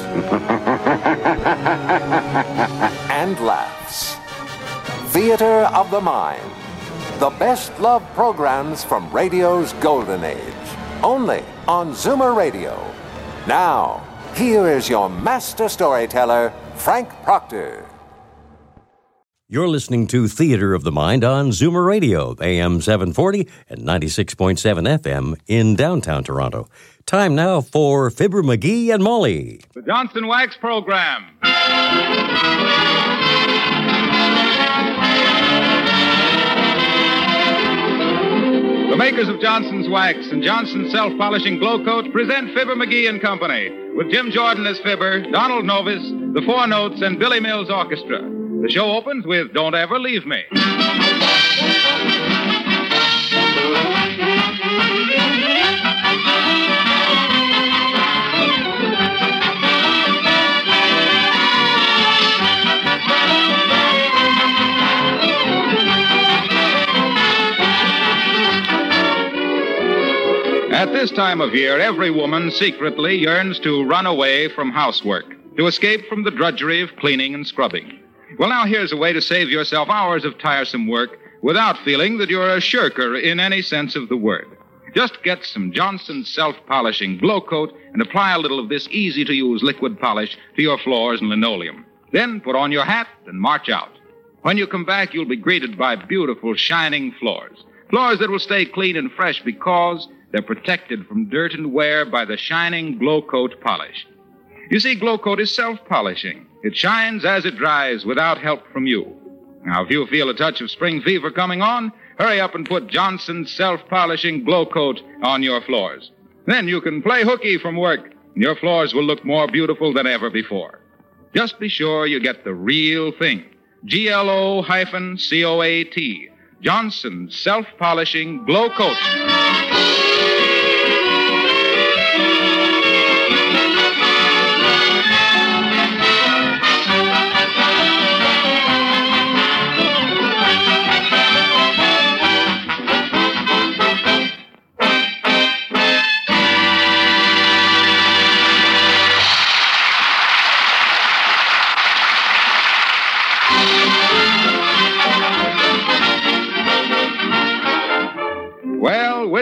and laughs. Theater of the Mind. The best love programs from radio's golden age. Only on Zoomer Radio. Now, here is your master storyteller, Frank Proctor. You're listening to Theater of the Mind on Zoomer Radio, AM 740 and 96.7 FM in downtown Toronto. Time now for Fibber McGee and Molly. The Johnson Wax Program. The makers of Johnson's Wax and Johnson's Self Polishing Glow Coat present Fibber McGee and Company with Jim Jordan as Fibber, Donald Novis, the Four Notes, and Billy Mills Orchestra. The show opens with Don't Ever Leave Me. At this time of year, every woman secretly yearns to run away from housework, to escape from the drudgery of cleaning and scrubbing. Well, now here's a way to save yourself hours of tiresome work without feeling that you're a shirker in any sense of the word. Just get some Johnson's self polishing glow coat and apply a little of this easy to use liquid polish to your floors and linoleum. Then put on your hat and march out. When you come back, you'll be greeted by beautiful, shining floors. Floors that will stay clean and fresh because they're protected from dirt and wear by the shining glow coat polish. You see, glow coat is self polishing. It shines as it dries without help from you. Now, if you feel a touch of spring fever coming on, hurry up and put Johnson's self polishing glow coat on your floors. Then you can play hooky from work, and your floors will look more beautiful than ever before. Just be sure you get the real thing. GLO hyphen COAT. Johnson's self polishing glow coat.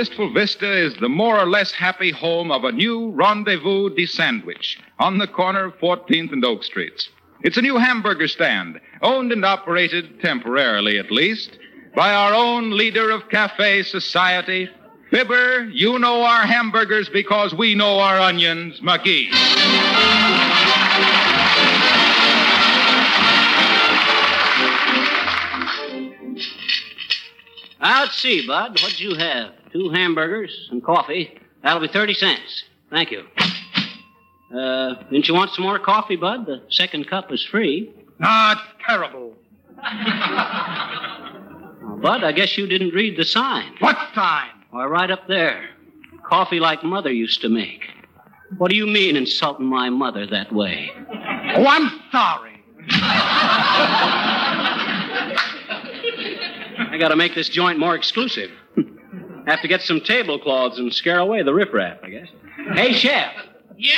Wistful Vista is the more or less happy home of a new Rendezvous de Sandwich on the corner of 14th and Oak Streets. It's a new hamburger stand, owned and operated, temporarily at least, by our own leader of cafe society, Fibber. You know our hamburgers because we know our onions, McGee. Let's see, Bud. What'd you have? Two hamburgers and coffee. That'll be 30 cents. Thank you. Uh, didn't you want some more coffee, Bud? The second cup is free. Ah, it's terrible. Now, Bud, I guess you didn't read the sign. What sign? Why, right up there. Coffee like Mother used to make. What do you mean insulting my mother that way? Oh, I'm sorry. I gotta make this joint more exclusive. Have to get some tablecloths and scare away the riffraff, I guess. Hey, Chef. Yeah?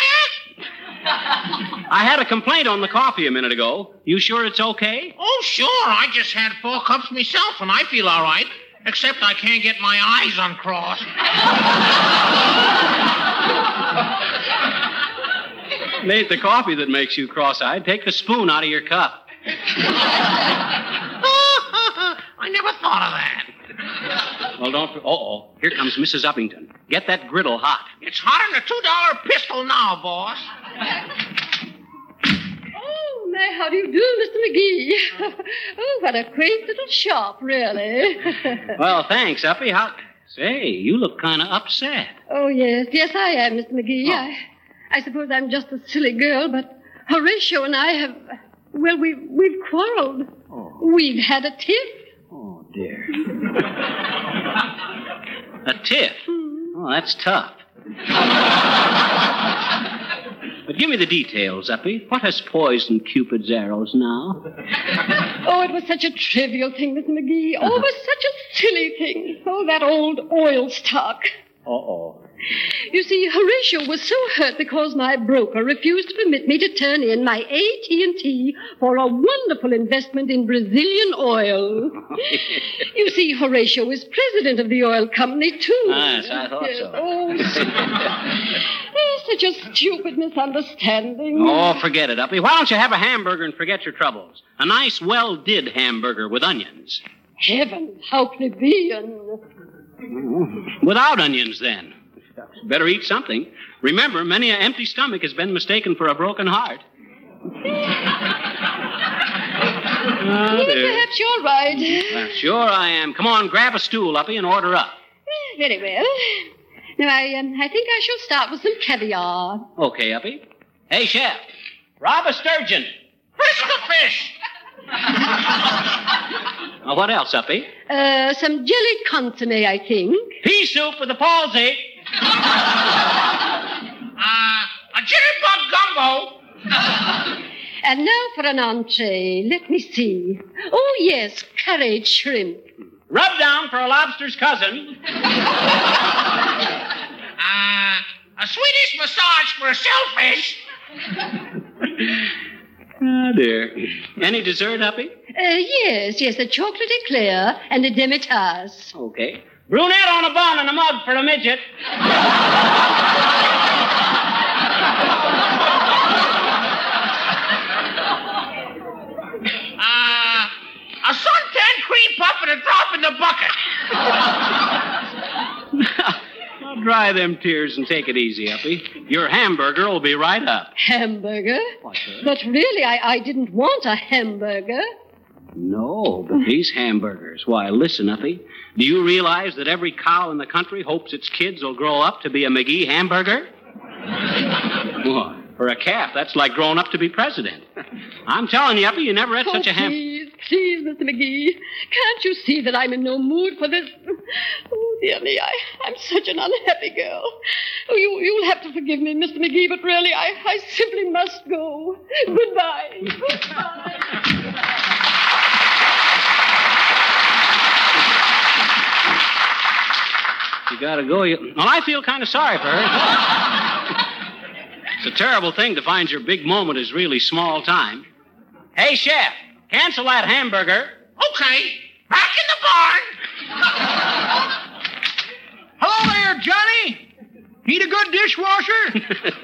I had a complaint on the coffee a minute ago. You sure it's okay? Oh, sure. I just had four cups myself, and I feel all right. Except I can't get my eyes uncrossed. It ain't the coffee that makes you cross-eyed. Take the spoon out of your cup. I never thought of that. Well, don't. Uh-oh. Here comes Mrs. Uppington. Get that griddle hot. It's hotter than a $2 pistol now, boss. Oh, my, how do you do, Mr. McGee? oh, what a quaint little shop, really. Well, thanks, Uppy. How... Say, you look kind of upset. oh, yes, yes, I am, Mr. McGee. Oh. I, I suppose I'm just a silly girl, but Horatio and I have. Well, we've, we've quarreled. Oh. We've had a tiff. Dear. a tiff? Oh, that's tough. but give me the details, Uppy. What has poisoned Cupid's arrows now? Oh, it was such a trivial thing, Miss McGee. Oh, it was such a silly thing. Oh, that old oil stock. Uh-oh. You see, Horatio was so hurt because my broker refused to permit me to turn in my AT&T for a wonderful investment in Brazilian oil. you see, Horatio is president of the oil company, too. Ah, yes, I thought so. Oh, such a stupid misunderstanding. Oh, forget it, Uppy. Why don't you have a hamburger and forget your troubles? A nice, well-did hamburger with onions. Heavens, how plebeian. Without onions, then. Better eat something. Remember, many an empty stomach has been mistaken for a broken heart. Oh, perhaps you're right. Well, sure I am. Come on, grab a stool, Uppy, and order up. Very well. Now, I, um, I think I shall start with some caviar. Okay, Uppy. Hey, chef. Rob a sturgeon. Frisk the fish. Now, what else, Uppy? Uh, some jelly consomme, I think. Pea soup with the palsy. Uh, a jitterbug gumbo. And now for an entree. Let me see. Oh, yes, curried shrimp. Rub down for a lobster's cousin. Uh, a Swedish massage for a shellfish. Oh, dear. Any dessert, Uppy? Uh, yes, yes, a chocolate eclair and a demitasse. Okay. Brunette on a bun and a mug for a midget. Uh, a suntan cream puff and a drop in the bucket. Dry them tears and take it easy, Uppy. Your hamburger will be right up. Hamburger? What. But really, I, I didn't want a hamburger. No, but these hamburgers. Why, listen, Uppy. Do you realize that every cow in the country hopes its kids will grow up to be a McGee hamburger? What? For a calf, that's like growing up to be president. I'm telling you, Uppy, you never had such a ham. Please, Mr. McGee. Can't you see that I'm in no mood for this? Oh, dear me, I, I'm such an unhappy girl. Oh, you, you'll have to forgive me, Mr. McGee, but really, I, I simply must go. Goodbye. Goodbye. You gotta go. You... Well, I feel kind of sorry for her. it's a terrible thing to find your big moment is really small time. Hey, chef, cancel that hamburger. Okay, back in the barn. Hello there, Johnny. Need a good dishwasher?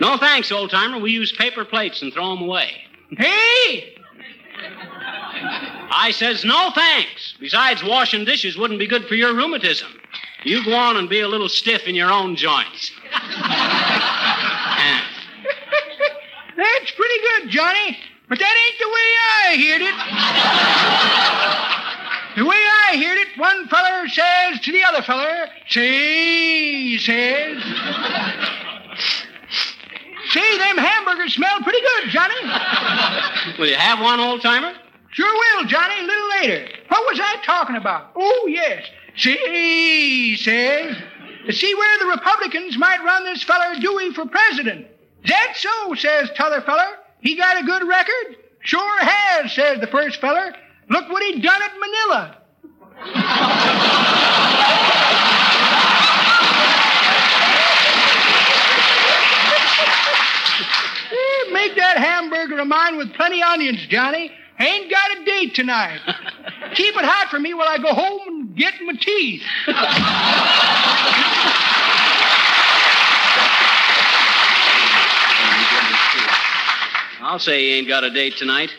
no thanks, old timer. We use paper plates and throw them away. hey! I says no thanks. Besides, washing dishes wouldn't be good for your rheumatism. You go on and be a little stiff in your own joints. That's pretty good, Johnny. But that ain't the way I heard it. the way I heard it, one feller says to the other feller, he says. Say, them hamburgers smell pretty good, Johnny. Will you have one, old timer? Sure will, Johnny, a little later. What was I talking about? Oh, yes. See, he says. See where the Republicans might run this feller Dewey for president. Is that so, says t'other feller. He got a good record? Sure has, says the first feller. Look what he done at Manila. Eh, Make that hamburger of mine with plenty onions, Johnny. Ain't got a date tonight. Keep it hot for me while I go home and get my teeth. I'll say he ain't got a date tonight.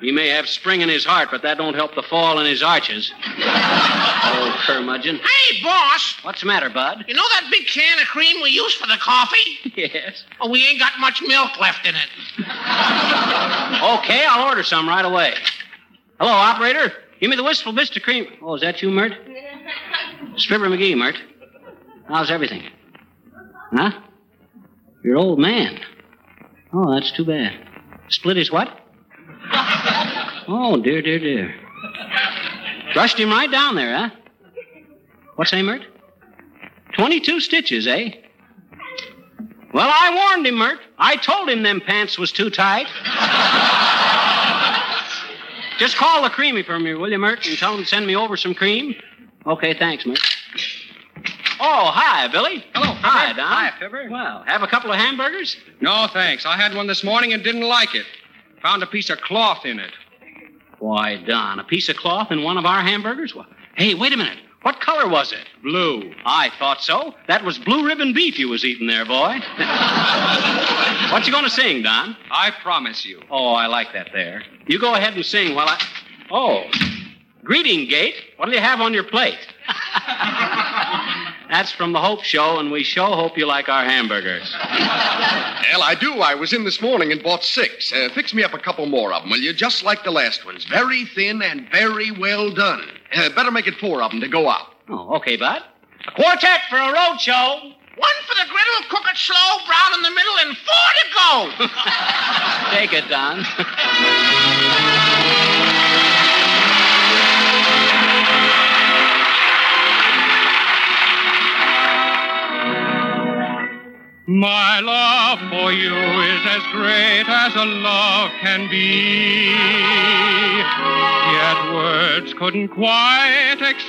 He may have spring in his heart, but that don't help the fall in his arches. Old curmudgeon. Hey, boss. What's the matter, Bud? You know that big can of cream we use for the coffee? Yes. Oh, we ain't got much milk left in it. Okay, I'll order some right away. Hello, operator. Give me the wistful Vista cream. Oh, is that you, Myrt? It's McGee, Myrt. How's everything? Huh? Your old man. Oh, that's too bad. Split his what? Oh, dear, dear, dear. Rushed him right down there, huh? What's that, Myrt? 22 stitches, eh? Well, I warned him, Myrt. I told him them pants was too tight. Just call the creamy for me, will you, Myrt, and tell him to send me over some cream? Okay, thanks, Myrt. Oh, hi, Billy. Hello, Fibber. Hi, Don. Hi, Fibber. Well, have a couple of hamburgers? No, thanks. I had one this morning and didn't like it. Found a piece of cloth in it. Why, Don, a piece of cloth in one of our hamburgers? Well, hey, wait a minute. What color was it? Blue. I thought so. That was blue ribbon beef you was eating there, boy. what you going to sing, Don? I promise you. Oh, I like that there. You go ahead and sing while I. Oh, greeting gate. What do you have on your plate? That's from the Hope Show, and we sure hope you like our hamburgers. Well, I do. I was in this morning and bought six. Uh, fix me up a couple more of them, will you? Just like the last ones. Very thin and very well done. Uh, better make it four of them to go out. Oh, okay, bud. A quartet for a road show. One for the griddle, cook it slow, brown in the middle, and four to go. Take it, Don. My love for you is as great as a love can be. Yet words couldn't quite express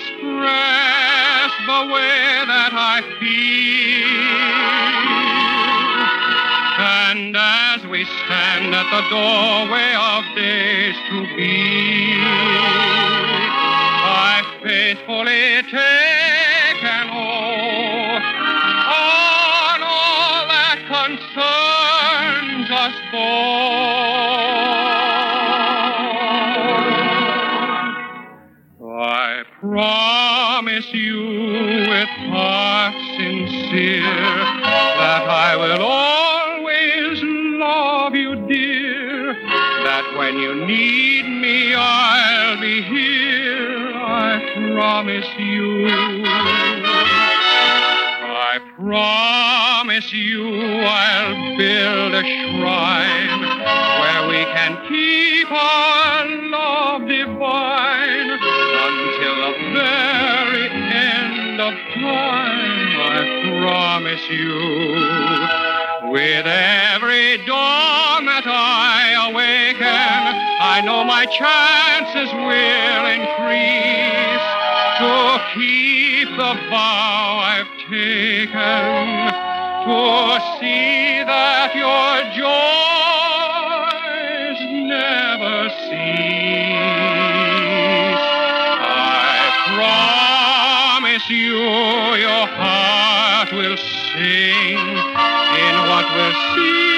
the way that I feel. And as we stand at the doorway of days to be, I faithfully take promise you with heart sincere that I will always love you, dear. That when you need me, I'll be here. I promise you. I promise you I'll build a shrine where we can keep our love divine of time. I promise you. With every dawn that I awaken, I know my chances will increase to keep the vow I've taken to see that your joys you your heart will sing in what will seem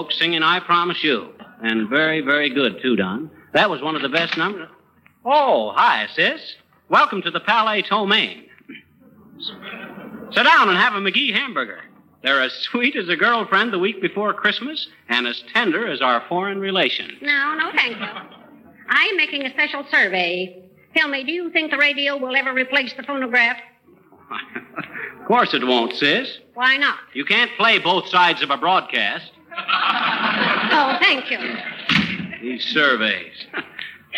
folks, singing I Promise You. And very, very good, too, Don. That was one of the best numbers. Oh, hi, sis. Welcome to the Palais Ptomaine. Sit down and have a McGee hamburger. They're as sweet as a girlfriend the week before Christmas and as tender as our foreign relations. No, no, thank you. I'm making a special survey. Tell me, do you think the radio will ever replace the phonograph? of course it won't, sis. Why not? You can't play both sides of a broadcast. Oh, thank you. These surveys.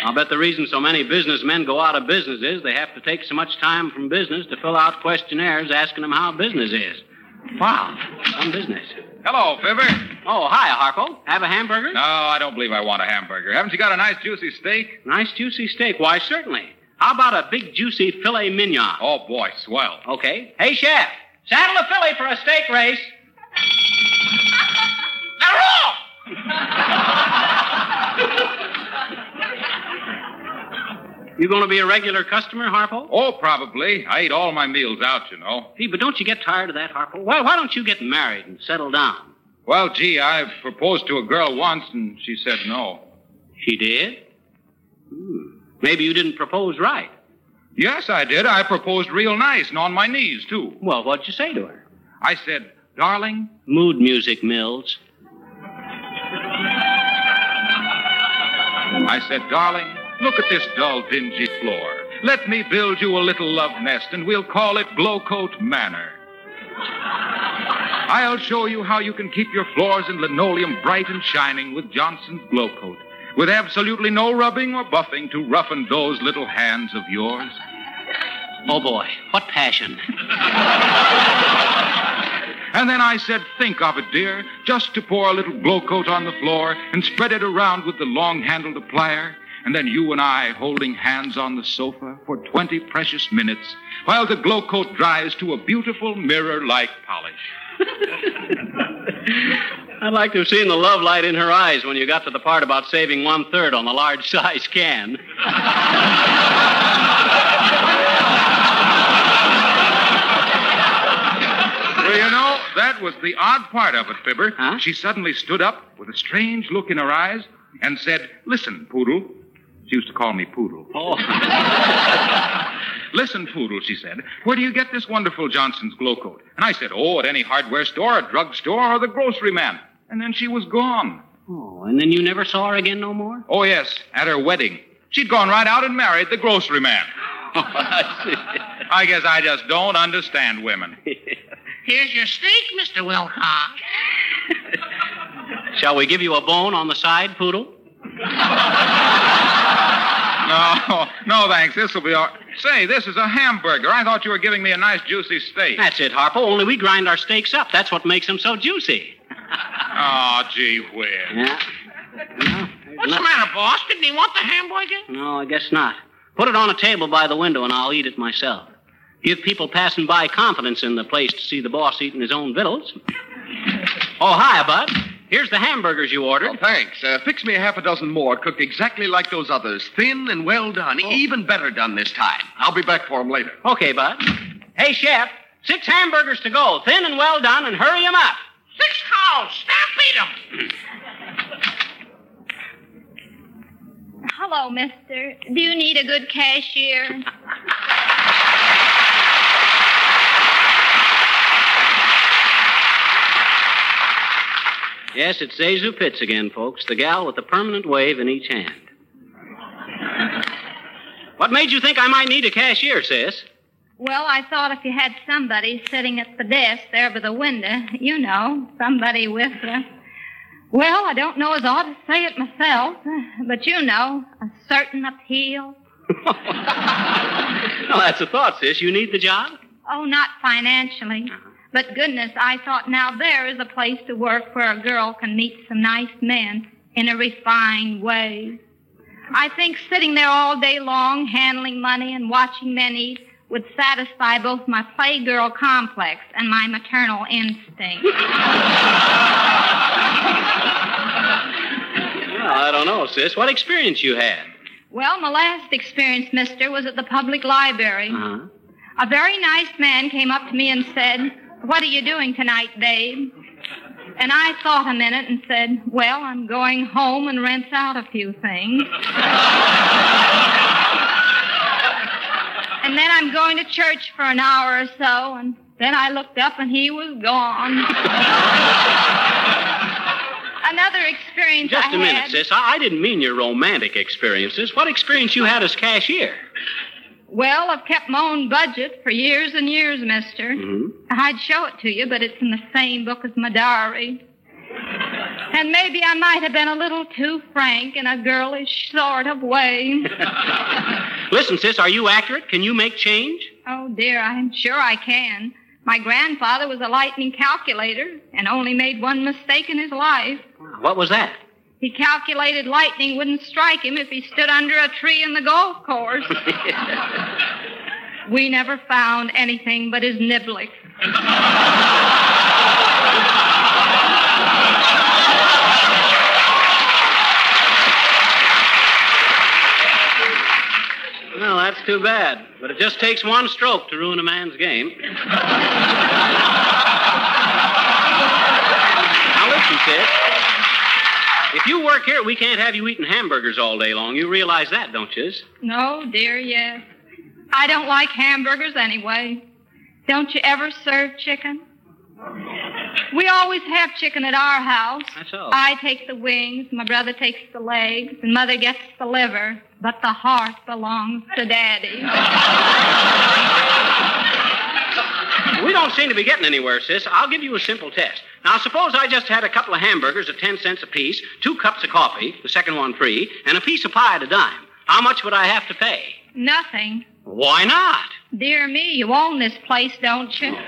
I'll bet the reason so many businessmen go out of business is they have to take so much time from business to fill out questionnaires asking them how business is. Wow, some business. Hello, Fibber. Oh, hi, Harlow. Have a hamburger? No, I don't believe I want a hamburger. Haven't you got a nice juicy steak? Nice juicy steak. Why, certainly. How about a big juicy filet mignon? Oh, boy, swell. Okay. Hey, chef, saddle a filly for a steak race. You going to be a regular customer, Harlow? Oh, probably. I eat all my meals out, you know. Gee, but don't you get tired of that, Harlow? Why, why don't you get married and settle down? Well, gee, I proposed to a girl once, and she said no. She did? Hmm. Maybe you didn't propose right. Yes, I did. I proposed real nice and on my knees, too. Well, what'd you say to her? I said, Darling. Mood music, Mills. I said, Darling, look at this dull, dingy floor. Let me build you a little love nest, and we'll call it Glowcoat Manor. I'll show you how you can keep your floors and linoleum bright and shining with Johnson's Glowcoat, with absolutely no rubbing or buffing to roughen those little hands of yours. Oh, boy, what passion. And then I said, Think of it, dear, just to pour a little glow coat on the floor and spread it around with the long handled plier. And then you and I holding hands on the sofa for 20 precious minutes while the glow coat dries to a beautiful mirror like polish. I'd like to have seen the love light in her eyes when you got to the part about saving one third on the large size can. well, you know, that was the odd part of it, Fibber. Huh? She suddenly stood up with a strange look in her eyes and said, Listen, Poodle. She used to call me Poodle. Oh. Listen, Poodle, she said, where do you get this wonderful Johnson's glow coat? And I said, Oh, at any hardware store, a drug store, or the grocery man. And then she was gone. Oh, and then you never saw her again no more? Oh, yes, at her wedding. She'd gone right out and married the grocery man. Oh, I see. I guess I just don't understand women. Here's your steak, Mr. Wilcox. Shall we give you a bone on the side, Poodle? No, no, thanks. This will be all. Say, this is a hamburger. I thought you were giving me a nice juicy steak. That's it, Harlow. Only we grind our steaks up. That's what makes them so juicy. Oh, gee whiz. Yeah. What's the matter, boss? Didn't he want the hamburger? No, I guess not. Put it on a table by the window and I'll eat it myself. Give people passing by confidence in the place to see the boss eating his own victuals. Oh, hi, Bud. Here's the hamburgers you ordered. Oh, thanks. Uh, fix me a half a dozen more, cooked exactly like those others. Thin and well done. Even better done this time. I'll be back for 'em later. Okay, Bud. Hey, Chef, six hamburgers to go, thin and well done, and hurry 'em up. Six cows. Stampede 'em. Hello, mister. Do you need a good cashier? Yes, it's ZaSu Pitts again, folks. The gal with the permanent wave in each hand. What made you think I might need a cashier, sis? Well, I thought if you had somebody sitting at the desk there by the window, you know, somebody with a. Well, I don't know as I ought to say it myself, but you know, a certain appeal. Well, that's a thought, sis. You need the job? Oh, not financially. Uh-huh. But goodness, I thought now there is a place to work where a girl can meet some nice men in a refined way. I think sitting there all day long, handling money and watching men eat would satisfy both my playgirl complex and my maternal instinct. Well, I don't know, sis. What experience you had? Well, my last experience, mister, was at the public library. Uh-huh. A very nice man came up to me and said, What are you doing tonight, babe? And I thought a minute and said, Well, I'm going home and rinse out a few things. and then I'm going to church for an hour or so, and then I looked up and he was gone. Another experience Just I a minute, had. sis. I, I didn't mean your romantic experiences. What experience you had as cashier? Well, I've kept my own budget for years and years, mister. Mm-hmm. I'd show it to you, but it's in the same book as my diary. And maybe I might have been a little too frank in a girlish sort of way. Listen, sis, are you accurate? Can you make change? oh, dear, I'm sure I can. My grandfather was a lightning calculator and only made one mistake in his life. What was that? He calculated lightning wouldn't strike him if he stood under a tree in the golf course. we never found anything but his niblick. Well, that's too bad. But it just takes one stroke to ruin a man's game. now listen, Sid. If you work here, we can't have you eating hamburgers all day long. You realize that, don't you? No, dear, yes. I don't like hamburgers anyway. Don't you ever serve chicken? We always have chicken at our house. That's all. I take the wings, my brother takes the legs, and mother gets the liver, but the heart belongs to daddy. We don't seem to be getting anywhere, sis. I'll give you a simple test. Now, suppose I just had a couple of hamburgers at 10 cents apiece, two cups of coffee, the second one free, and a piece of pie at a dime. How much would I have to pay? Nothing. Why not? Dear me, you own this place, don't you?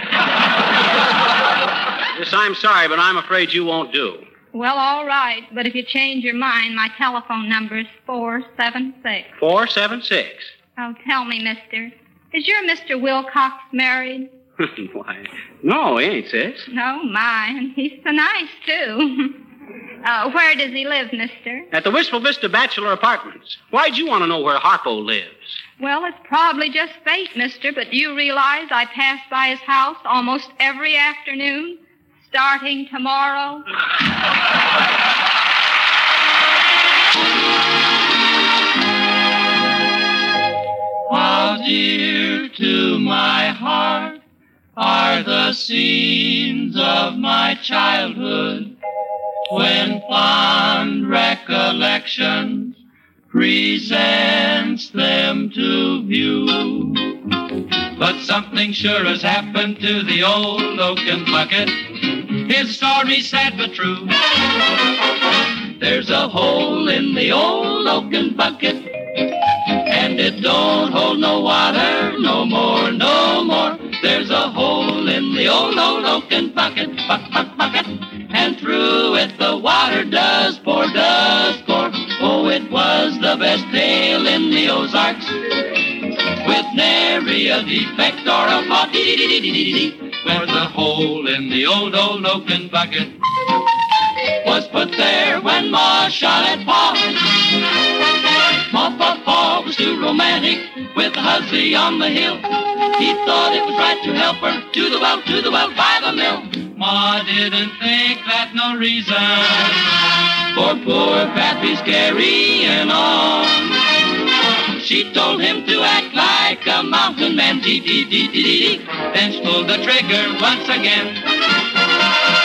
Yes, I'm sorry, but I'm afraid you won't do. Well, all right, but if you change your mind, my telephone number is 476. 476. Oh, tell me, mister, is your Mr. Wilcox married? Why? No, he ain't, sis. No, mine. He's so nice, too. uh, where does he live, mister? At the Wistful Vista Bachelor Apartments. Why'd you want to know where Harlow lives? Well, it's probably just fate, mister, but do you realize I pass by his house almost every afternoon, starting tomorrow? How dear to my heart are the scenes of my childhood when fond recollections presents them to view. But something sure has happened to the old oaken bucket. His story sad but true. There's a hole in the old oaken bucket, it don't hold no water no more, no more. There's a hole in the old, old oaken bucket, buck, buck, bucket, and through it the water does pour, does pour. Oh, it was the best tale in the Ozarks, with nary a defect or a flaw. Where the hole in the old, old oaken bucket was put there when Ma shot at Pa. Ma Pa romantic with a hussy on the hill. He thought it was right to help her to the well, to the well by the mill. Ma didn't think that no reason for poor Pappy's carrying on. She told him to act like a mountain man, dee dee dee dee. dee. Then she pulled the trigger once again.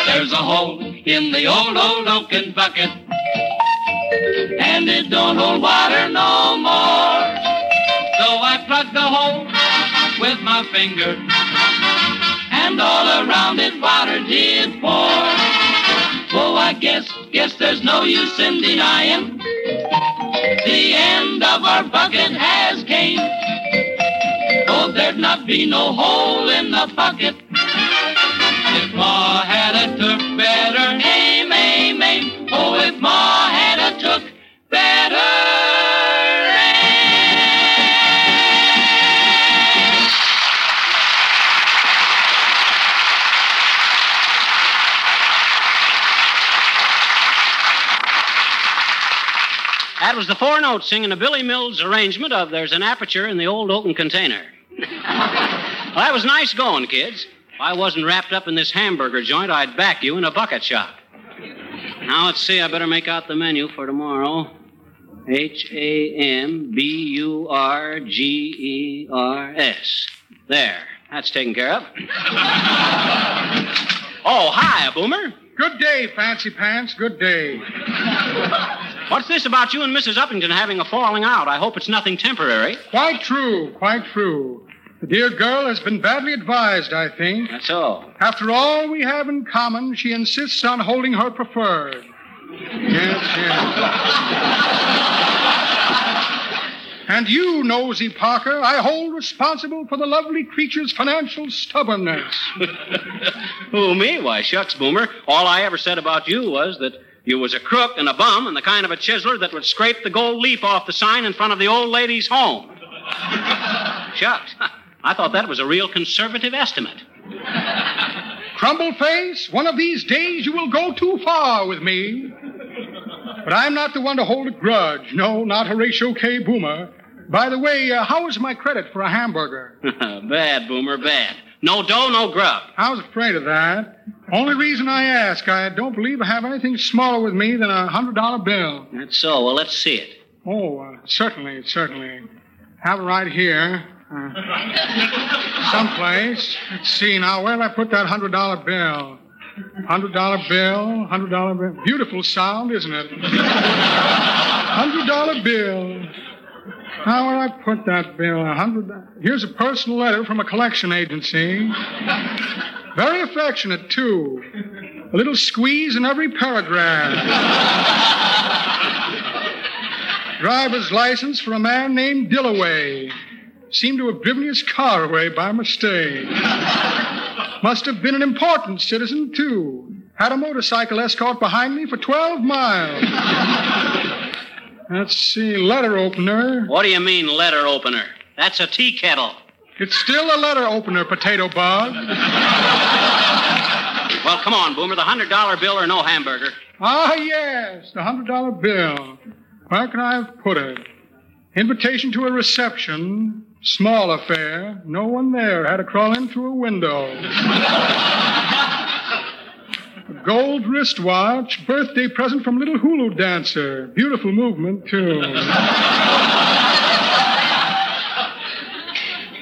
There's a hole in the old, old oaken bucket. And it don't hold water no more. Finger. And all around it water did pour. Oh, I guess, guess there's no use in denying. The end of our bucket has came. Oh, there'd not be no hole in the bucket. If Ma had a took better aim, aim, aim. Oh, if Ma had a took better That was the four notes singing a Billy Mills arrangement of There's an Aperture in the Old Oaken Container. well, that was nice going, kids. If I wasn't wrapped up in this hamburger joint, I'd back you in a bucket shop. Now, let's see. I better make out the menu for tomorrow. H A M B U R G E R S. There. That's taken care of. oh, hi, Boomer. Good day, Fancy Pants. Good day. What's this about you and Mrs. Uppington having a falling out? I hope it's nothing temporary. Quite true, quite true. The dear girl has been badly advised, I think. That's all. After all we have in common, she insists on holding her preferred. Yes, yes. And you, Nosy Parker, I hold responsible for the lovely creature's financial stubbornness. Who, me? Why, shucks, Boomer. All I ever said about you was that you was a crook and a bum and the kind of a chiseler that would scrape the gold leaf off the sign in front of the old lady's home. shucks. I thought that was a real conservative estimate. Crumbleface, one of these days you will go too far with me. But I'm not the one to hold a grudge. No, not Horatio K. Boomer. By the way, uh, how is my credit for a hamburger? bad, Boomer, bad. No dough, no grub. I was afraid of that. Only reason I ask, I don't believe I have anything smaller with me than a hundred dollar bill. That's so. Well, let's see it. Oh, uh, certainly, certainly. Have it right here. Uh, someplace. Let's see now. Where did I put that hundred dollar bill? Hundred dollar bill, hundred dollar bill. Beautiful sound, isn't it? Hundred dollar bill. How will I put that bill? A hundred. Here's a personal letter from a collection agency. Very affectionate, too. A little squeeze in every paragraph. Driver's license for a man named Dillaway. Seemed to have driven his car away by mistake. Must have been an important citizen, too. Had a motorcycle escort behind me for 12 miles. Let's see, letter opener. What do you mean, letter opener? That's a tea kettle. It's still a letter opener, potato bug. Well, come on, Boomer. The hundred dollar bill or no hamburger. Ah, yes, the hundred dollar bill. Where can I have put it? Invitation to a reception. Small affair. No one there. Had to crawl in through a window. gold wristwatch. Birthday present from little hulu dancer. Beautiful movement, too.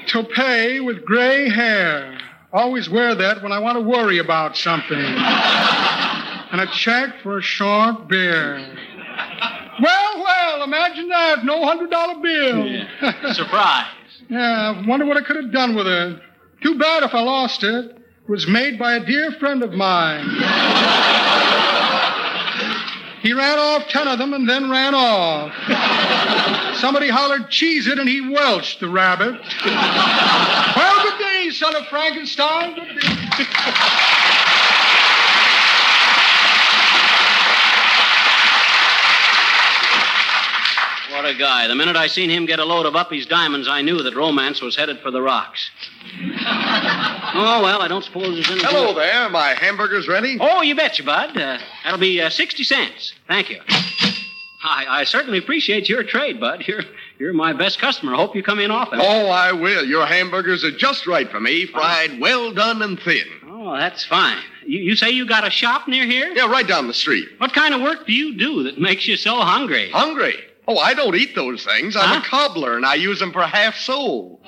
Toupee with gray hair. Always wear that when I want to worry about something. and a check for a short beer. Well, well, imagine that. No hundred dollar bill. Yeah. Surprise. yeah, I wonder what I could have done with it. Too bad if I lost it. Was made by a dear friend of mine. he ran off ten of them and then ran off. Somebody hollered, cheese it, and he welched the rabbit. well, good day, son of Frankenstein. Good day. What a guy. The minute I seen him get a load of Uppy's diamonds, I knew that romance was headed for the rocks. oh, well, I don't suppose there's anything. Hello there. My hamburger's ready. Oh, you betcha, Bud. Uh, that'll be uh, 60 cents. Thank you. I, I certainly appreciate your trade, Bud. You're, you're my best customer. Hope you come in often. Oh, I will. Your hamburgers are just right for me, fried well done and thin. Oh, that's fine. You, you say you got a shop near here? Yeah, right down the street. What kind of work do you do that makes you so hungry? Hungry? Oh, I don't eat those things. I'm a cobbler, and I use them for half sole.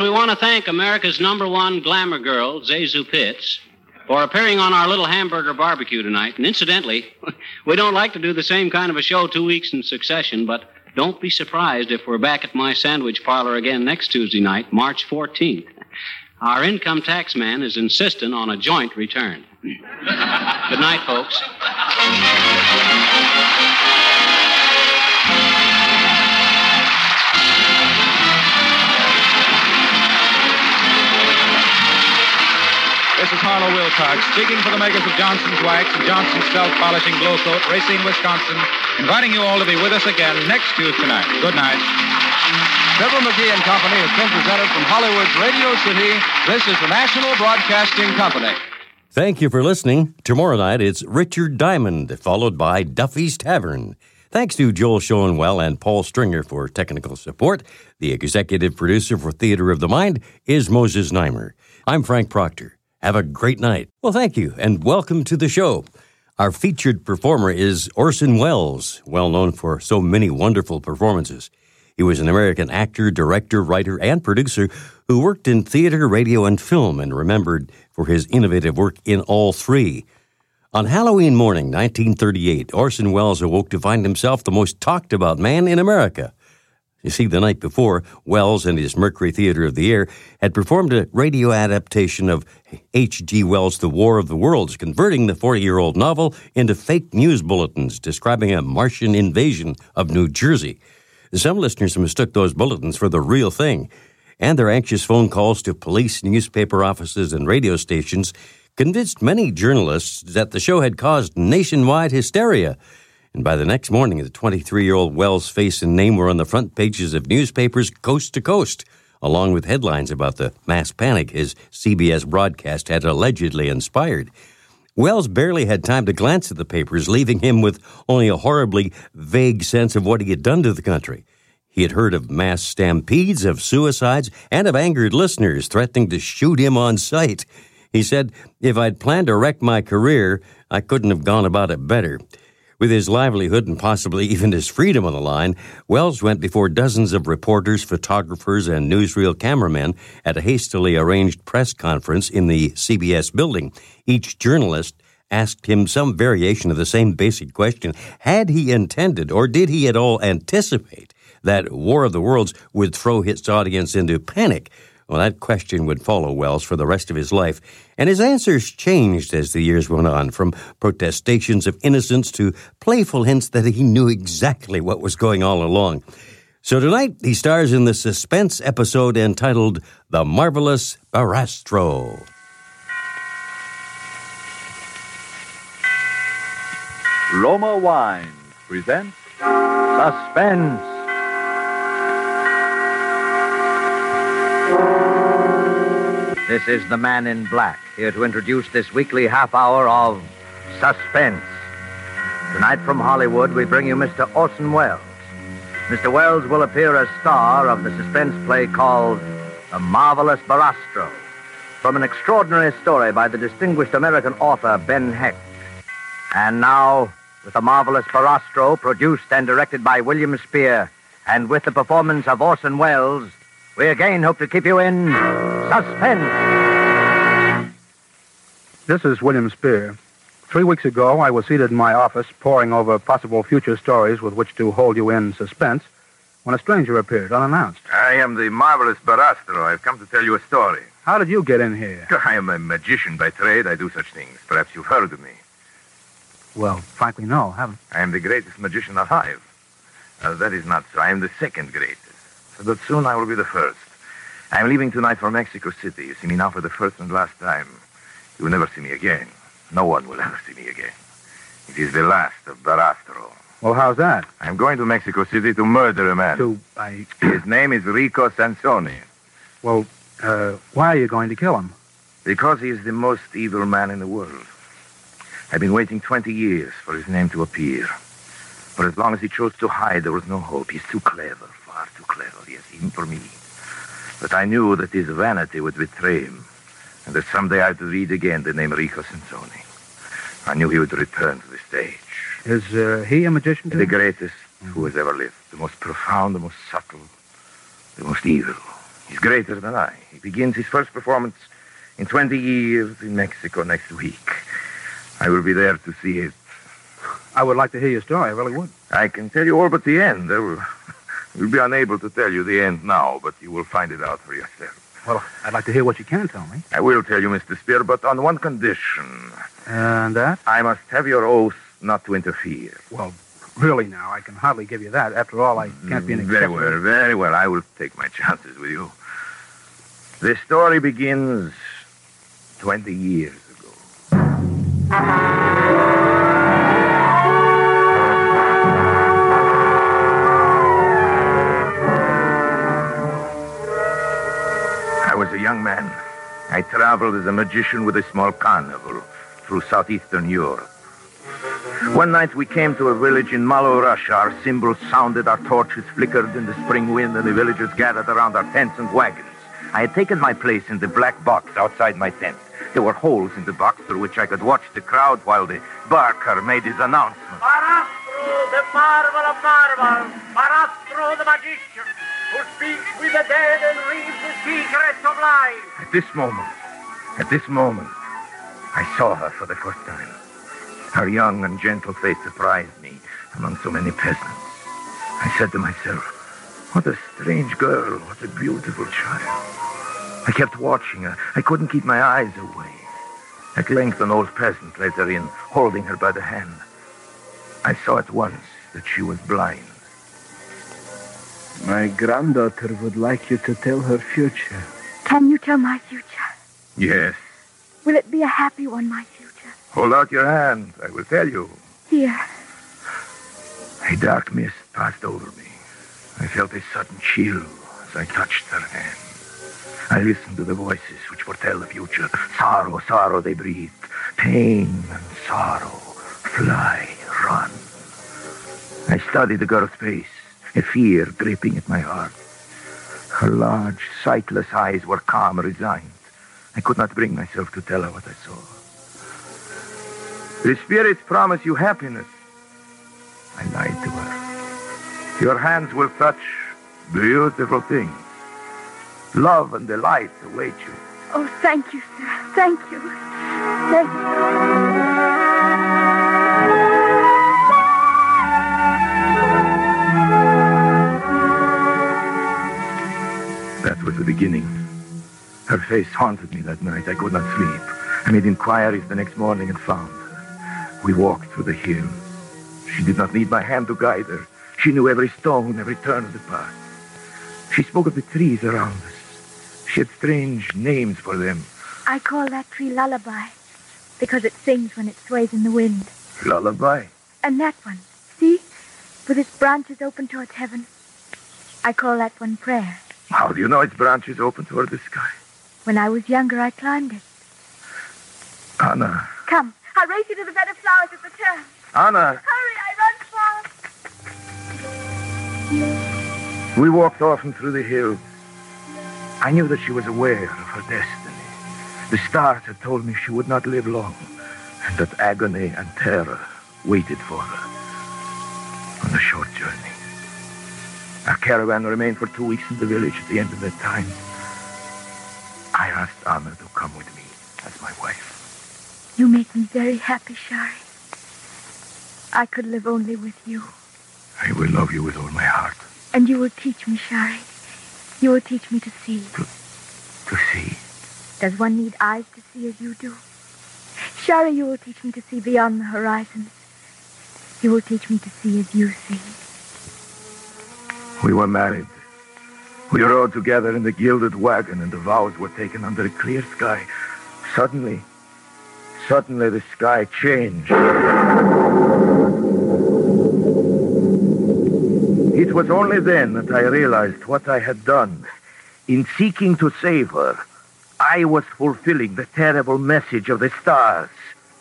We want to thank America's number one glamour girl, ZaSu Pitts, for appearing on our little hamburger barbecue tonight. And incidentally, we don't like to do the same kind of a show two weeks in succession, but don't be surprised if we're back at my sandwich parlor again next Tuesday night, March 14th. Our income tax man is insisting on a joint return. Good night, folks. Speaking for the makers of Johnson's Wax and Johnson's Self Polishing Glow Coat, Racine, Wisconsin, inviting you all to be with us again next Tuesday night. Good night. Fibber McGee and Company has been presented from Hollywood's Radio City. This is the National Broadcasting Company. Thank you for listening. Tomorrow night it's Richard Diamond, followed by Duffy's Tavern. Thanks to Joel Schoenwell and Paul Stringer for technical support. The executive producer for Theater of the Mind is Moses Znaimer. I'm Frank Proctor. Have a great night. Well, thank you, and welcome to the show. Our featured performer is Orson Welles, well known for so many wonderful performances. He was an American actor, director, writer, and producer who worked in theater, radio, and film and remembered for his innovative work in all three. On Halloween morning, 1938, Orson Welles awoke to find himself the most talked about man in America. You see, the night before, Welles and his Mercury Theater of the Air had performed a radio adaptation of H.G. Wells' The War of the Worlds, converting the 40 year old novel into fake news bulletins describing a Martian invasion of New Jersey. Some listeners mistook those bulletins for the real thing, and their anxious phone calls to police, newspaper offices, and radio stations convinced many journalists that the show had caused nationwide hysteria. And by the next morning, the 23 year old Welles' face and name were on the front pages of newspapers coast to coast, along with headlines about the mass panic his CBS broadcast had allegedly inspired. Welles barely had time to glance at the papers, leaving him with only a horribly vague sense of what he had done to the country. He had heard of mass stampedes, of suicides, and of angered listeners threatening to shoot him on sight. He said, If I'd planned to wreck my career, I couldn't have gone about it better. With his livelihood and possibly even his freedom on the line, Welles went before dozens of reporters, photographers, and newsreel cameramen at a hastily arranged press conference in the CBS building. Each journalist asked him some variation of the same basic question Had he intended, or did he at all anticipate, that War of the Worlds would throw his audience into panic? Well, that question would follow Welles for the rest of his life, and his answers changed as the years went on, from protestations of innocence to playful hints that he knew exactly what was going all along. So tonight, he stars in the suspense episode entitled The Marvelous Barastro. Roma Wine presents Suspense. This is the man in black, here to introduce this weekly half hour of Suspense. Tonight from Hollywood, we bring you Mr. Orson Welles. Mr. Welles will appear as star of the suspense play called The Marvelous Barastro, from an extraordinary story by the distinguished American author Ben Hecht. And now, with The Marvelous Barastro, produced and directed by William Spear, and with the performance of Orson Welles, we again hope to keep you in suspense. This is William Spear. Three weeks ago, I was seated in my office poring over possible future stories with which to hold you in suspense when a stranger appeared unannounced. I am the marvelous Barastro. I've come to tell you a story. How did you get in here? I am a magician by trade. I do such things. Perhaps you've heard of me. Well, frankly, no, haven't. I am the greatest magician alive. Uh, that is not so. I am the second greatest. But soon I will be the first. I'm leaving tonight for Mexico City. You see me now for the first and last time. You will never see me again. No one will ever see me again. It is the last of Barastro. Well, how's that? I'm going to Mexico City to murder a man. To, I... His name is Rico Sansoni. Well, uh, why are you going to kill him? Because he is the most evil man in the world. I've been waiting 20 years for his name to appear. For as long as he chose to hide, there was no hope. He's too clever, far too clever, yes, even for me. But I knew that his vanity would betray him, and that someday I'd read again the name Rico Sansoni. I knew he would return to the stage. Is uh, he a magician? The greatest who has ever lived. The most profound, the most subtle, the most evil. He's greater than I. He begins his first performance in 20 years in Mexico next week. I will be there to see it. I would like to hear your story. I really would. I can tell you all but the end. I will, will be unable to tell you the end now, but you will find it out for yourself. Well, I'd like to hear what you can tell me. I will tell you, Mr. Spear, but on one condition. And that? I must have your oath not to interfere. Well, really now, I can hardly give you that. After all, I can't be an mm, Very exception. well, very well. I will take my chances with you. The story begins 20 years ago. I traveled as a magician with a small carnival through southeastern Europe. One night we came to a village in Malo, Russia. Our cymbals sounded, our torches flickered in the spring wind, and the villagers gathered around our tents and wagons. I had taken my place in the black box outside my tent. There were holes in the box through which I could watch the crowd while the barker made his announcement. Barastro, the marvel of marvels, Barastro, the magician, who speaks with the dead and reads the secrets of life. At this moment, at this moment, I saw her for the first time. Her young and gentle face surprised me among so many peasants. I said to myself, what a strange girl, what a beautiful child. I kept watching her. I couldn't keep my eyes away. At length, an old peasant led her in, holding her by the hand. I saw at once that she was blind. My granddaughter would like you to tell her future. Can you tell my future? Yes. Will it be a happy one, my future? Hold out your hand. I will tell you. Here. A dark mist passed over me. I felt a sudden chill as I touched her hand. I listened to the voices which foretell the future. Sorrow, sorrow, they breathed. Pain and sorrow. Fly, run. I studied the girl's face, a fear gripping at my heart. Her large, sightless eyes were calm, resigned. I could not bring myself to tell her what I saw. The spirits promise you happiness. I lied to her. Your hands will touch beautiful things. Love and delight await you. Oh, thank you, sir. Thank you. Thank That was the beginning. Her face haunted me that night. I could not sleep. I made inquiries the next morning and found her. We walked through the hill. She did not need my hand to guide her. She knew every stone, every turn of the path. She spoke of the trees around us. She had strange names for them. I call that tree Lullaby because it sings when it sways in the wind. Lullaby. And that one, see? With its branches open towards heaven. I call that one Prayer. How do you know its branches open toward the sky? When I was younger, I climbed it. Anna. Come, I'll race you to the bed of flowers at the turn. Anna. Hurry, I run fast. We walked often through the hill. I knew that she was aware of her destiny. The stars had told me she would not live long, and that agony and terror waited for her on a short journey. Our caravan remained for two weeks in the village at the end of that time. I asked Anna to come with me as my wife. You make me very happy, Shari. I could live only with you. I will love you with all my heart. And you will teach me, Shari. You will teach me to see. To see? Does one need eyes to see as you do? Shari, you will teach me to see beyond the horizons. You will teach me to see as you see. We were married. We rode together in the gilded wagon, and the vows were taken under a clear sky. Suddenly, suddenly the sky changed. It was only then that I realized what I had done. In seeking to save her, I was fulfilling the terrible message of the stars.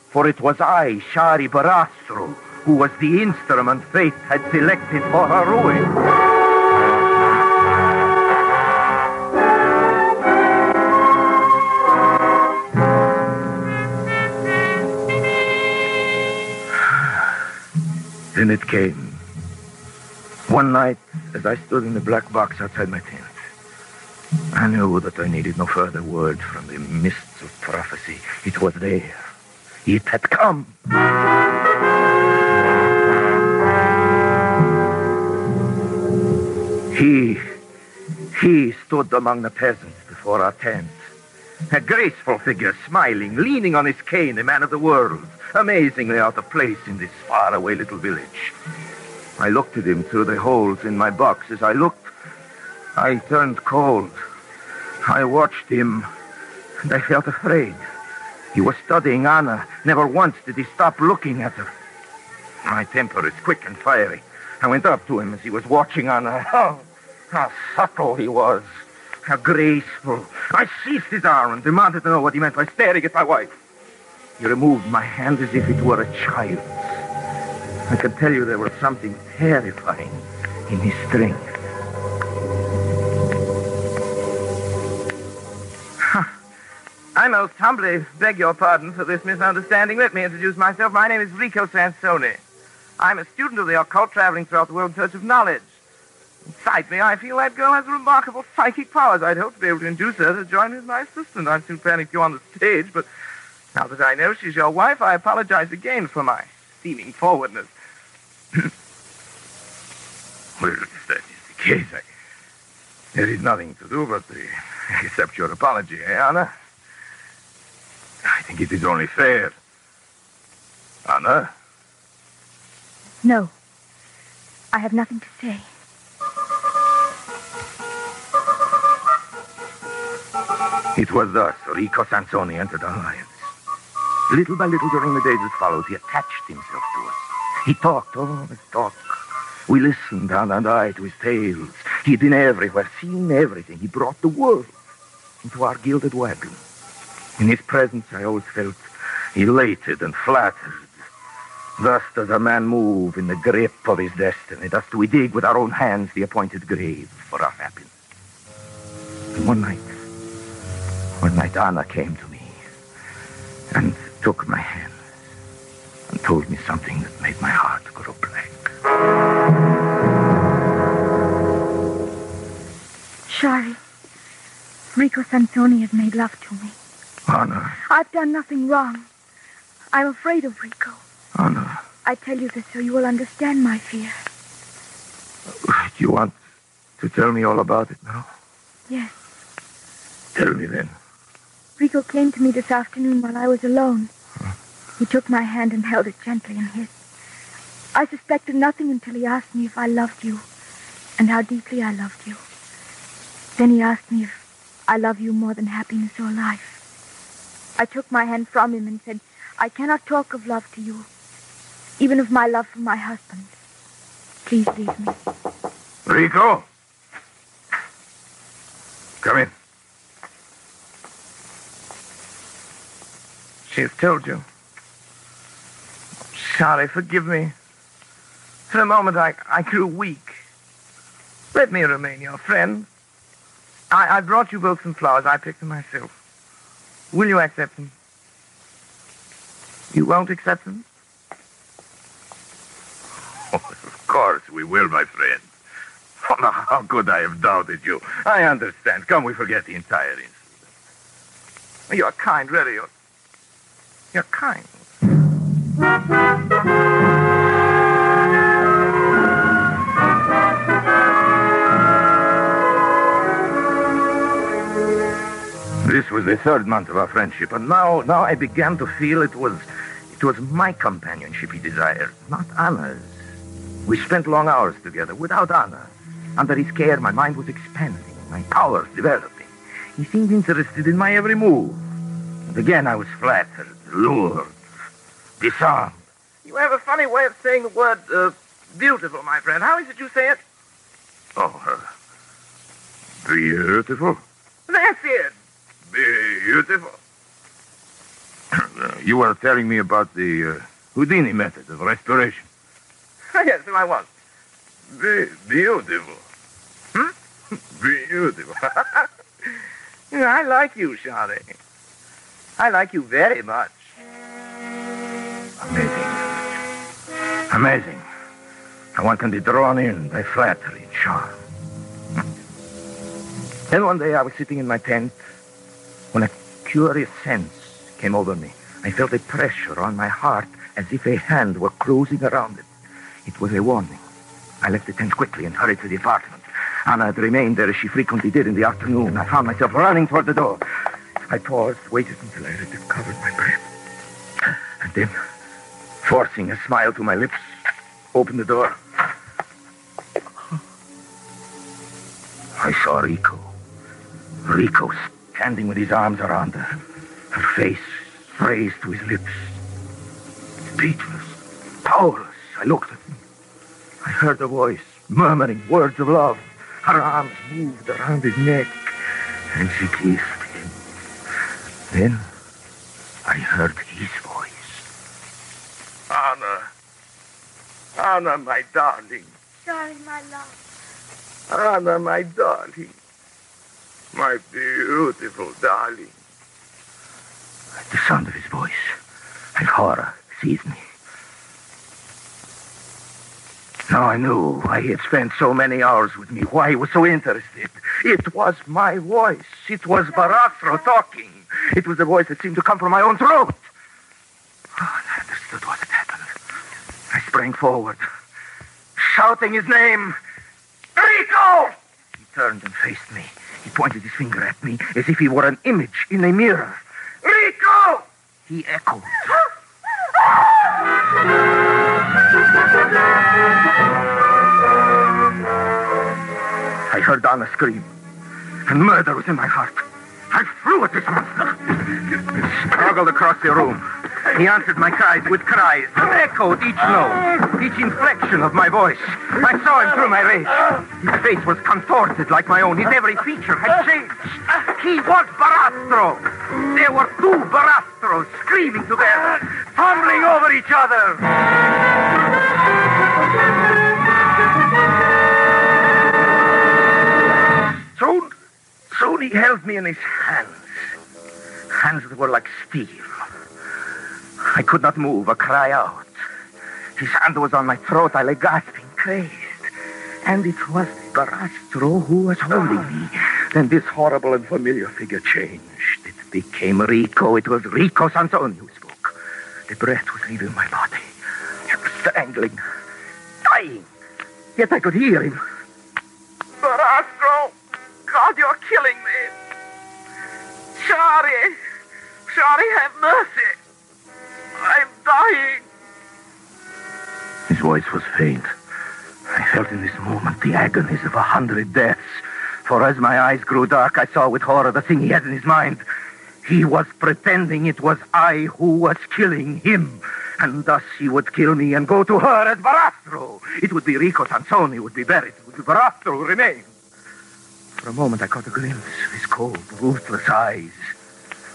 For it was I, Shari Barastro, who was the instrument fate had selected for her ruin. Then it came. One night, as I stood in the black box outside my tent, I knew that I needed no further word from the mists of prophecy. It was there. It had come. He, he stood among the peasants before our tent. A graceful figure, smiling, leaning on his cane, a man of the world, amazingly out of place in this faraway little village. I looked at him through the holes in my box. As I looked, I turned cold. I watched him, and I felt afraid. He was studying Anna. Never once did he stop looking at her. My temper is quick and fiery. I went up to him as he was watching Anna. Oh, how subtle he was. How graceful. I seized his arm and demanded to know what he meant by staring at my wife. He removed my hand as if it were a child's. I can tell you there was something terrifying in his strength. I most humbly beg your pardon for this misunderstanding. Let me introduce myself. My name is Rico Sansoni. I'm a student of the occult traveling throughout the world in search of knowledge. Inside me, I feel that girl has remarkable psychic powers. I'd hope to be able to induce her to join me as my assistant. I'm too panicked you on the stage, but now that I know she's your wife, I apologize again for my seeming forwardness. well, if that is the case, I, there is nothing to do but to accept your apology, eh, Anna? I think it is only fair. Anna? No. I have nothing to say. It was thus Rico Sansoni entered our lives. Little by little during the days that followed, he attached himself to us. He talked, oh, his talk. We listened, Anna and I, to his tales. He had been everywhere, seen everything. He brought the world into our gilded wagon. In his presence, I always felt elated and flattered. Thus does a man move in the grip of his destiny. Thus do we dig with our own hands the appointed grave for our happiness. And one night, one night Anna came to took my hand and told me something that made my heart grow black. Shari, Rico Sansoni has made love to me. Anna, I've done nothing wrong. I'm afraid of Rico. Anna, I tell you this so you will understand my fear. do you want to tell me all about it now? Yes. Tell me then. Rico came to me this afternoon while I was alone. He took my hand and held it gently in his. I suspected nothing until he asked me if I loved you and how deeply I loved you. Then he asked me if I love you more than happiness or life. I took my hand from him and said, I cannot talk of love to you, even of my love for my husband. Please leave me. Rico? Come in. Has told you. Sorry, forgive me. For a moment, I, I grew weak. Let me remain your friend. I, I brought you both some flowers. I picked them myself. Will you accept them? You won't accept them? Oh, of course we will, my friend. Oh, now, how could I have doubted you? I understand. Come, we forget the entire incident. You're kind, really. You're, you're kind. This was the third month of our friendship, and now, now I began to feel it was, it was my companionship he desired, not Anna's. We spent long hours together without Anna. Under his care, my mind was expanding, my powers developing. He seemed interested in my every move. And again, I was flattered, lured, disarmed. You have a funny way of saying the word uh, beautiful, my friend. How is it you say it? Oh, uh, beautiful. That's it. Beautiful. you were telling me about the uh, Houdini method of restoration. yes, I was. Be- beautiful. Hmm? Beautiful. I like you, Charlie. I like you very much. Amazing. Amazing. How one can be drawn in by flattery and charm. Then one day I was sitting in my tent when a curious sense came over me. I felt a pressure on my heart as if a hand were closing around it. It was a warning. I left the tent quickly and hurried to the apartment. Anna had remained there as she frequently did in the afternoon. I found myself running toward the door. I paused, waited until I had recovered my breath. And then, forcing a smile to my lips, opened the door. I saw Rico. Rico standing with his arms around her, her face raised to his lips. Speechless, powerless, I looked at him. I heard a voice murmuring words of love. Her arms moved around his neck, and she kissed him. Then I heard his voice. Anna. Anna, my darling. Charlie, my love. Anna, my darling. My beautiful darling. At The sound of his voice and horror seized me. Now I knew why he had spent so many hours with me, why he was so interested. It was my voice. It was Barastro talking. It was the voice that seemed to come from my own throat. Oh, I understood what had happened. Sprang forward, shouting his name. Rico! He turned and faced me. He pointed his finger at me as if he were an image in a mirror. Rico! He echoed. I heard Anna scream, and murder was in my heart. I flew at this monster. Struggled across the room. He answered my cries with cries that echoed each note, each inflection of my voice. I saw him through my rage. His face was contorted like my own. His every feature had changed. He was Barastro. There were two Barastros screaming together, tumbling over each other. Soon, soon he held me in his hands. Hands that were like steel. I could not move or cry out. His hand was on my throat. I lay gasping, crazed. And it was Barastro who was holding me. Then this horrible and familiar figure changed. It became Rico. It was Rico Sansoni who spoke. The breath was leaving my body. It was strangling, dying. Yet I could hear him. Barastro! God, you're killing me. Shari! Shari, have mercy. I'm dying. His voice was faint. I felt in this moment the agonies of a hundred deaths. For as my eyes grew dark, I saw with horror the thing he had in his mind. He was pretending it was I who was killing him. And thus he would kill me and go to her as Barastro. It would be Rico Sansoni who would be buried. It would be Barastro who remained. For a moment, I caught a glimpse of his cold, ruthless eyes,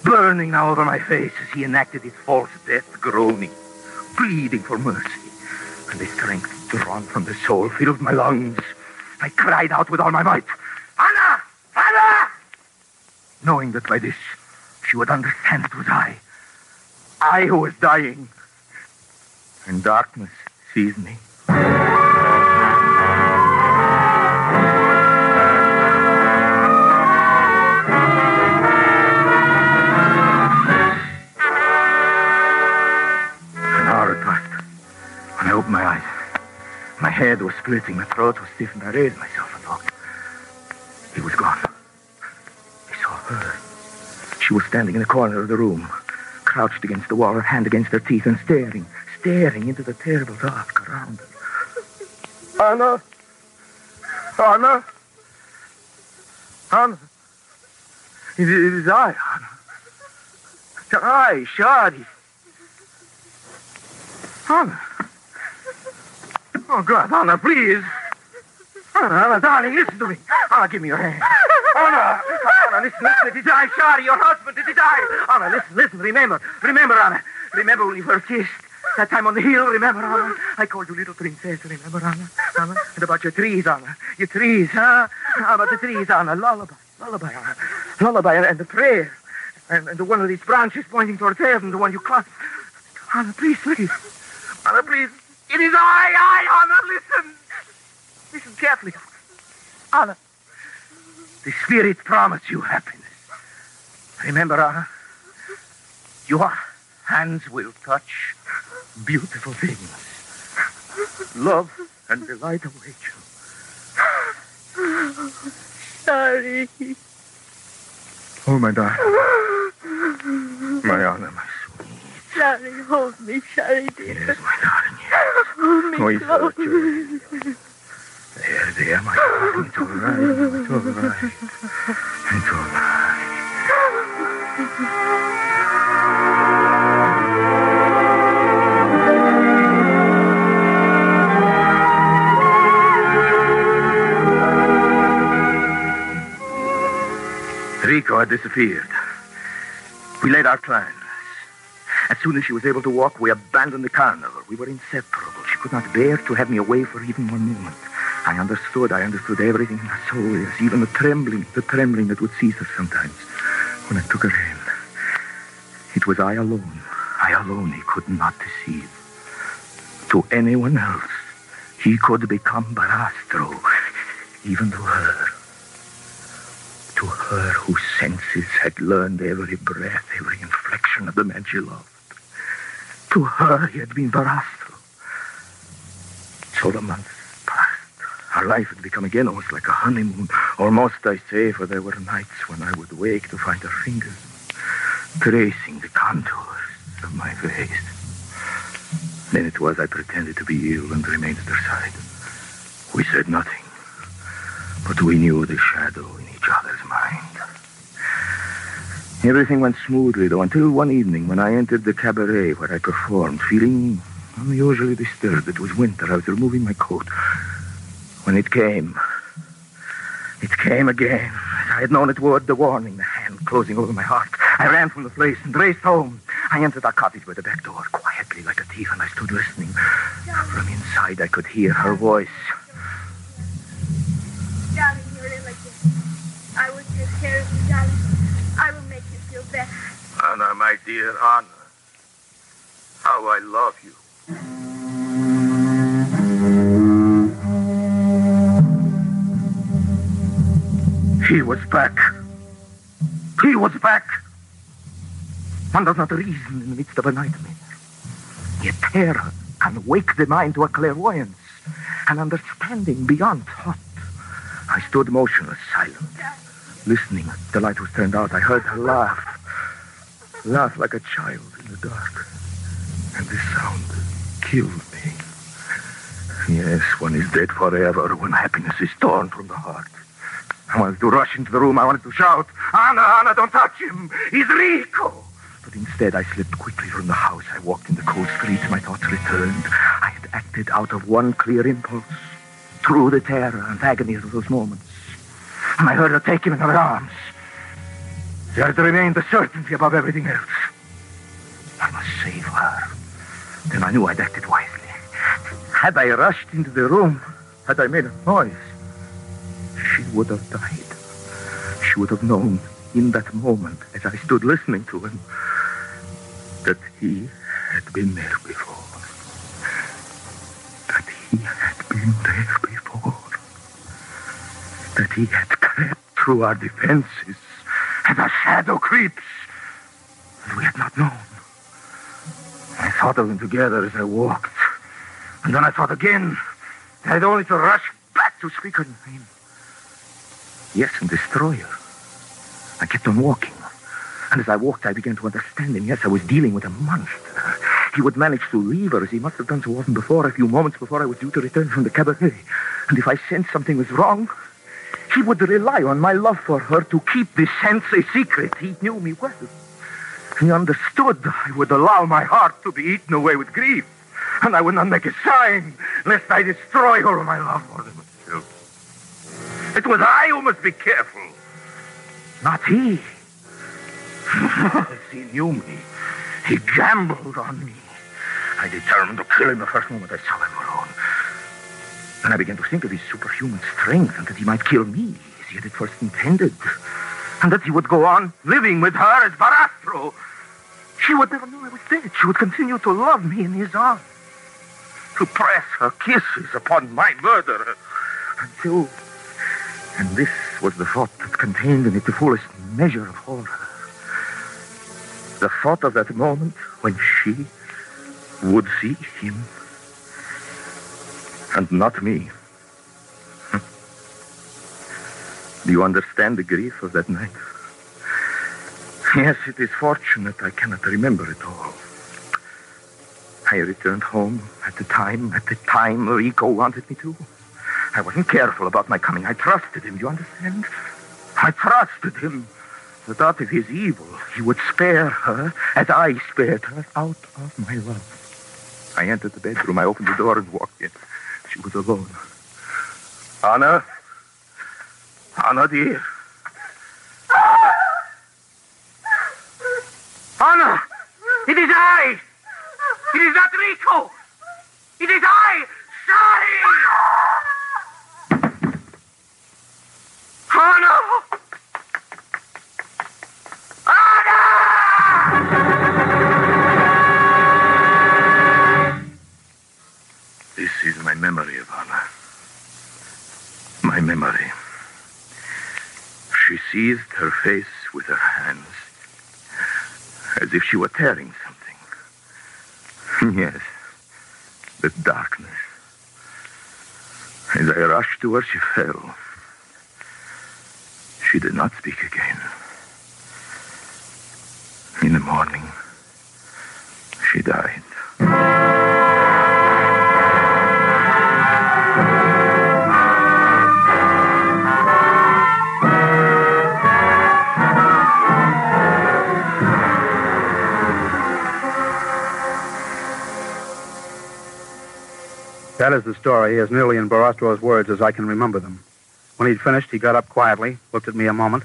burning now over my face as he enacted his false death, groaning, pleading for mercy. And the strength drawn from the soul filled my lungs. I cried out with all my might, Anna! Anna! Knowing that by this she would understand it was I. I who was dying. And darkness seized me. Opened my eyes, my head was splitting, my throat was stiff, and I raised myself and looked. He was gone. I saw her. She was standing in the corner of the room, crouched against the wall, her hand against her teeth, and staring, staring into the terrible dark around her. Anna! Anna! Anna! It is I, Anna. I, Shari. Anna. Oh, God, Anna, please. Anna, Anna, darling, listen to me. Anna, give me your hand. Anna, Anna, listen, listen. Is I, Shari, your husband. It is I. Anna, listen, listen. Remember, remember, Anna. Remember when we first kissed. That time on the hill, remember, Anna? I called you little princess, remember, Anna? Anna? And about your trees, Anna. Your trees, huh? About the trees, Anna. Lullaby, lullaby, Anna. Lullaby and, the prayer. And, and the one with these branches pointing towards heaven, the one you clasped. Anna, please, please. Anna, please. It is I, I, Anna, listen. Listen carefully. Anna, the spirit promised you happiness. Remember, Anna, your hands will touch beautiful things. Love and delight await you. Sorry. Oh, my darling. My Anna, my Sorry, hold me, Sorry, dear. Yes, my darling, yes. Hold me Oh, close. There, there, my darling. It's all right. It's all right. It's all right. Rico had disappeared. We laid our plans. As soon as she was able to walk, we abandoned the carnival. We were inseparable. She could not bear to have me away for even one moment. I understood. I understood everything in her soul. Yes, even the trembling, the trembling that would seize her sometimes when I took her hand. It was I alone. I alone he could not deceive. To anyone else, he could become Barastro, even to her. To her whose senses had learned every breath, every inflection of the man she loved. To her he had been Barastro. So the months passed. Our life had become again almost like a honeymoon. Almost, I say, for there were nights when I would wake to find her fingers tracing the contours of my face. Then it was I pretended to be ill and remained at her side. We said nothing, but we knew the shadow in each other's mind. Everything went smoothly, though, until one evening when I entered the cabaret where I performed, feeling unusually disturbed. It was winter. I was removing my coat. When it came, it came again. I had known it would, the warning, the hand closing over my heart. I ran from the place and raced home. I entered our cottage by the back door, quietly like a thief, and I stood listening. From inside, I could hear her voice. Darling, you're ill again. I take care of you, darling. Anna, my dear Anna. How I love you. He was back. He was back. One does not reason in the midst of a nightmare. Yet terror can wake the mind to a clairvoyance, an understanding beyond thought. I stood motionless, silent, listening. The light was turned out. I heard her laugh, laugh like a child in the dark. And this sound killed me. Yes, one is dead forever when happiness is torn from the heart. I wanted to rush into the room. I wanted to shout, Anna, Anna, don't touch him. He's Rico. But instead, I slipped quickly from the house. I walked in the cold streets. My thoughts returned. I had acted out of one clear impulse, through the terror and agony of those moments. And I heard her take him in her arms. There remained the certainty above everything else. I must save her. Then I knew I'd acted wisely. Had I rushed into the room, had I made a noise, she would have died. She would have known in that moment, as I stood listening to him, that he had been there before. That he had been there before. That he had crept through our defenses as a shadow creeps. And we had not known. I thought of them together as I walked. And then I thought again. I had only to rush back to speak her name. Yes, and destroy her. I kept on walking. And as I walked, I began to understand him. Yes, I was dealing with a monster. He would manage to leave her as he must have done so often before, a few moments before I was due to return from the cabaret. And if I sensed something was wrong, he would rely on my love for her to keep this sense a secret. He knew me well. He understood I would allow my heart to be eaten away with grief. And I would not make a sign lest I destroy all my love for them. It was I who must be careful, not he. he knew me. He gambled on me. I determined to kill him the first moment I saw him alone. Then I began to think of his superhuman strength and that he might kill me as he had at first intended. And that he would go on living with her as Barastro. She would never know I was dead. She would continue to love me in his arms. To press her kisses upon my murderer. Until and this was the thought that contained in it the fullest measure of horror. The thought of that moment when she would see him and not me. Do you understand the grief of that night? Yes, it is fortunate I cannot remember it all. I returned home at the time, at the time Rico wanted me to. I wasn't careful about my coming. I trusted him, you understand? I trusted him. that out of his evil, he would spare her as I spared her out of my love. I entered the bedroom. I opened the door and walked in. She was alone. Anna? Anna, dear. Anna! It is I! It is not Rico! It is I! Sorry! Anna! Memory of Anna. My memory. She seized her face with her hands as if she were tearing something. yes, the darkness. As I rushed to her, she fell. She did not speak again. In the morning, she died. That is the story, as nearly in Barastro's words as I can remember them. When he'd finished, he got up quietly, looked at me a moment,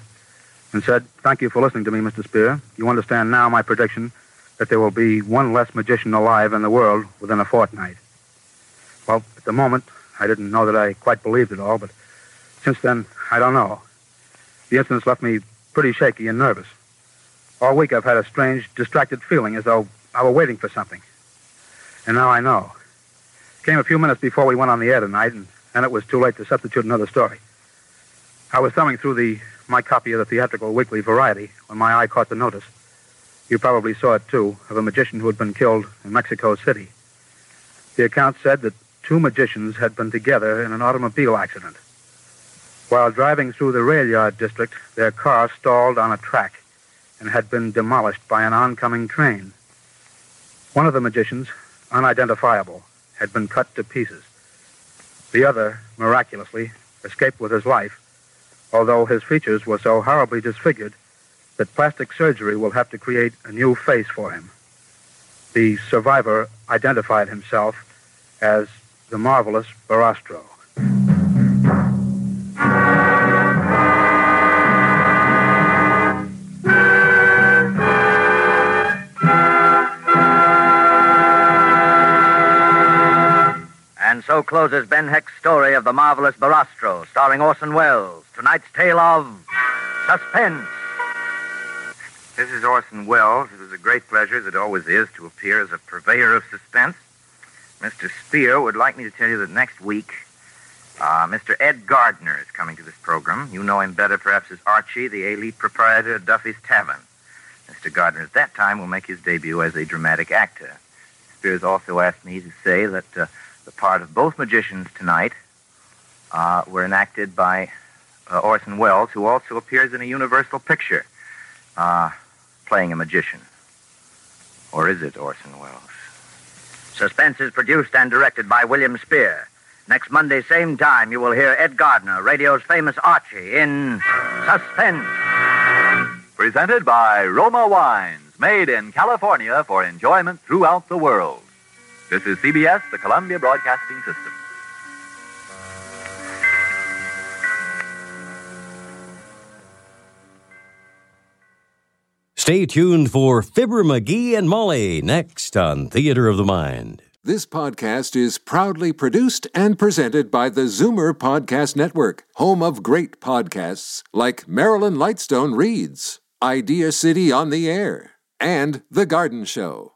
and said, Thank you for listening to me, Mr. Spear. You understand now my prediction that there will be one less magician alive in the world within a fortnight. Well, at the moment, I didn't know that I quite believed it all, but since then, I don't know. The incidents left me pretty shaky and nervous. All week I've had a strange, distracted feeling as though I were waiting for something. And now I know. Came a few minutes before we went on the air tonight, and then it was too late to substitute another story. I was thumbing through the my copy of the theatrical weekly Variety when my eye caught the notice. You probably saw it too, of a magician who had been killed in Mexico City. The account said that two magicians had been together in an automobile accident. While driving through the rail yard district, their car stalled on a track and had been demolished by an oncoming train. One of the magicians, unidentifiable, had been cut to pieces. The other, miraculously, escaped with his life, although his features were so horribly disfigured that plastic surgery will have to create a new face for him. The survivor identified himself as the marvelous Barastro. So closes Ben Hecht's story of the marvelous Barastro, starring Orson Welles. Tonight's tale of suspense. This is Orson Welles. It is a great pleasure, as it always is, to appear as a purveyor of suspense. Mr. Spear would like me to tell you that next week, uh, Mr. Ed Gardner is coming to this program. You know him better, perhaps, as Archie, the elite proprietor of Duffy's Tavern. Mr. Gardner, at that time, will make his debut as a dramatic actor. Spears also asked me to say that uh, the part of both magicians tonight uh, were enacted by uh, Orson Welles, who also appears in a Universal picture uh, playing a magician. Or is it Orson Welles? Suspense is produced and directed by William Spear. Next Monday, same time, you will hear Ed Gardner, radio's famous Archie, in Suspense. Presented by Roma Wines, made in California for enjoyment throughout the world. This is CBS, the Columbia Broadcasting System. Stay tuned for Fibber McGee and Molly next on Theater of the Mind. This podcast is proudly produced and presented by the Zoomer Podcast Network, home of great podcasts like Marilyn Lightstone Reads, Idea City on the Air, and The Garden Show.